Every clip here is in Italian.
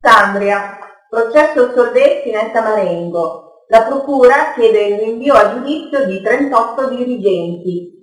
Sandria, processo Solvetti Netta Marengo. La Procura chiede il rinvio a giudizio di 38 dirigenti.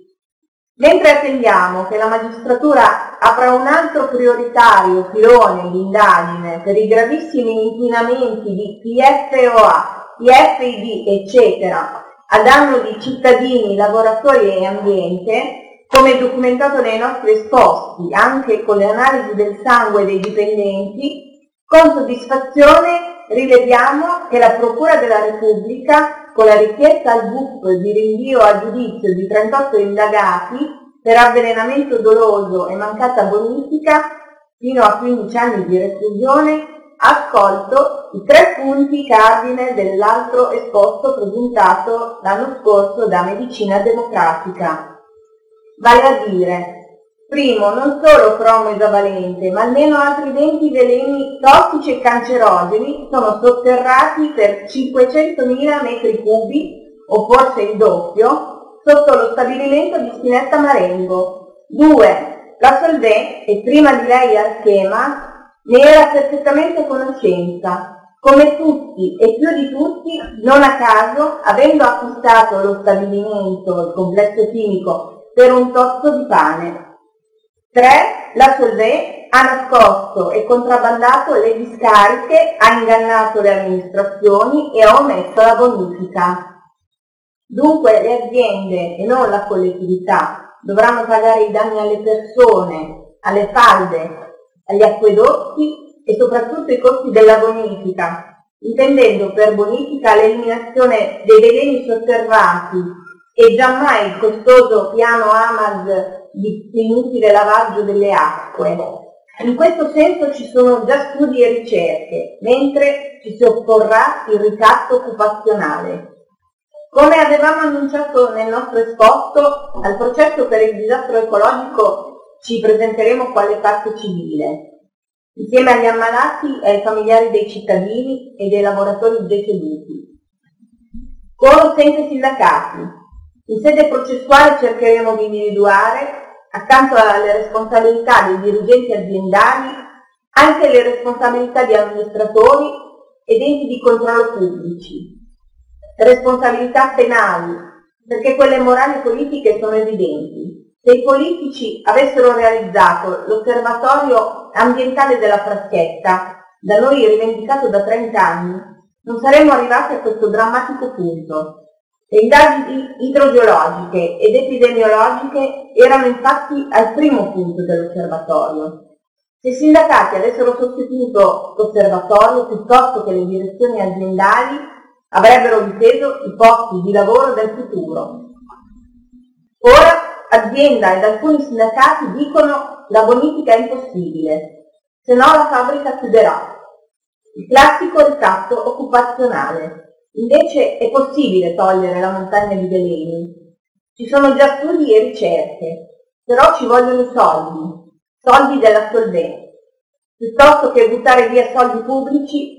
Mentre attendiamo che la magistratura apra un altro prioritario filone di indagine per i gravissimi inquinamenti di PFOA, PFID, eccetera, a danno di cittadini, lavoratori e ambiente, come documentato nei nostri esposti, anche con le analisi del sangue dei dipendenti, con soddisfazione rileviamo che la Procura della Repubblica, con la richiesta al GUP di rinvio a giudizio di 38 indagati per avvelenamento doloso e mancata bonifica fino a 15 anni di reclusione, ha accolto i tre punti cardine dell'altro esposto presentato l'anno scorso da Medicina Democratica. Vale a dire Primo, non solo cromo esavalente, ma almeno altri 20 veleni tossici e cancerogeni sono sotterrati per 500.000 metri cubi, o forse il doppio, sotto lo stabilimento di Spinetta Marengo. 2. La Solvay, e prima di lei al schema, ne era perfettamente conoscenza. Come tutti e più di tutti, non a caso, avendo acquistato lo stabilimento, il complesso chimico, per un tozzo di pane. 3. La Solvay ha nascosto e contrabbandato le discariche, ha ingannato le amministrazioni e ha omesso la bonifica. Dunque le aziende e non la collettività dovranno pagare i danni alle persone, alle falde, agli acquedotti e soprattutto i costi della bonifica, intendendo per bonifica l'eliminazione dei veleni sotterrati e giammai il costoso piano AMAS di inutile lavaggio delle acque. In questo senso ci sono già studi e ricerche, mentre ci si opporrà il ricatto occupazionale. Come avevamo annunciato nel nostro esposto, al processo per il disastro ecologico ci presenteremo quale parte civile, insieme agli ammalati e ai familiari dei cittadini e dei lavoratori deceduti. Con o senza sindacati, in sede processuale cercheremo di individuare accanto alle responsabilità dei dirigenti aziendali, anche le responsabilità di amministratori ed enti di controllo pubblici, responsabilità penali, perché quelle morali politiche sono evidenti. Se i politici avessero realizzato l'osservatorio ambientale della Fraschetta, da noi rivendicato da 30 anni, non saremmo arrivati a questo drammatico punto. Le indagini idrogeologiche ed epidemiologiche erano infatti al primo punto dell'osservatorio. Se i sindacati avessero sostenuto l'osservatorio piuttosto che le direzioni aziendali, avrebbero difeso i posti di lavoro del futuro. Ora azienda ed alcuni sindacati dicono la bonifica è impossibile, se no la fabbrica chiuderà. Il classico ricatto occupazionale. Invece è possibile togliere la montagna di veleni. Ci sono già studi e ricerche, però ci vogliono soldi, soldi della Solvay, piuttosto che buttare via soldi pubblici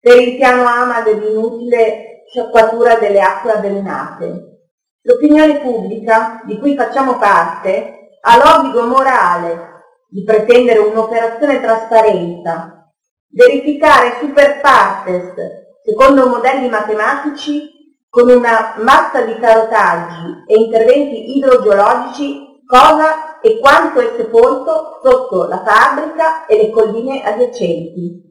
per il piano AMA dell'inutile sciacquatura delle acque avvelenate. L'opinione pubblica, di cui facciamo parte, ha l'obbligo morale di pretendere un'operazione trasparenza, verificare super partes secondo modelli matematici con una massa di carotaggi e interventi idrogeologici cosa e quanto è sepolto sotto la fabbrica e le colline adiacenti.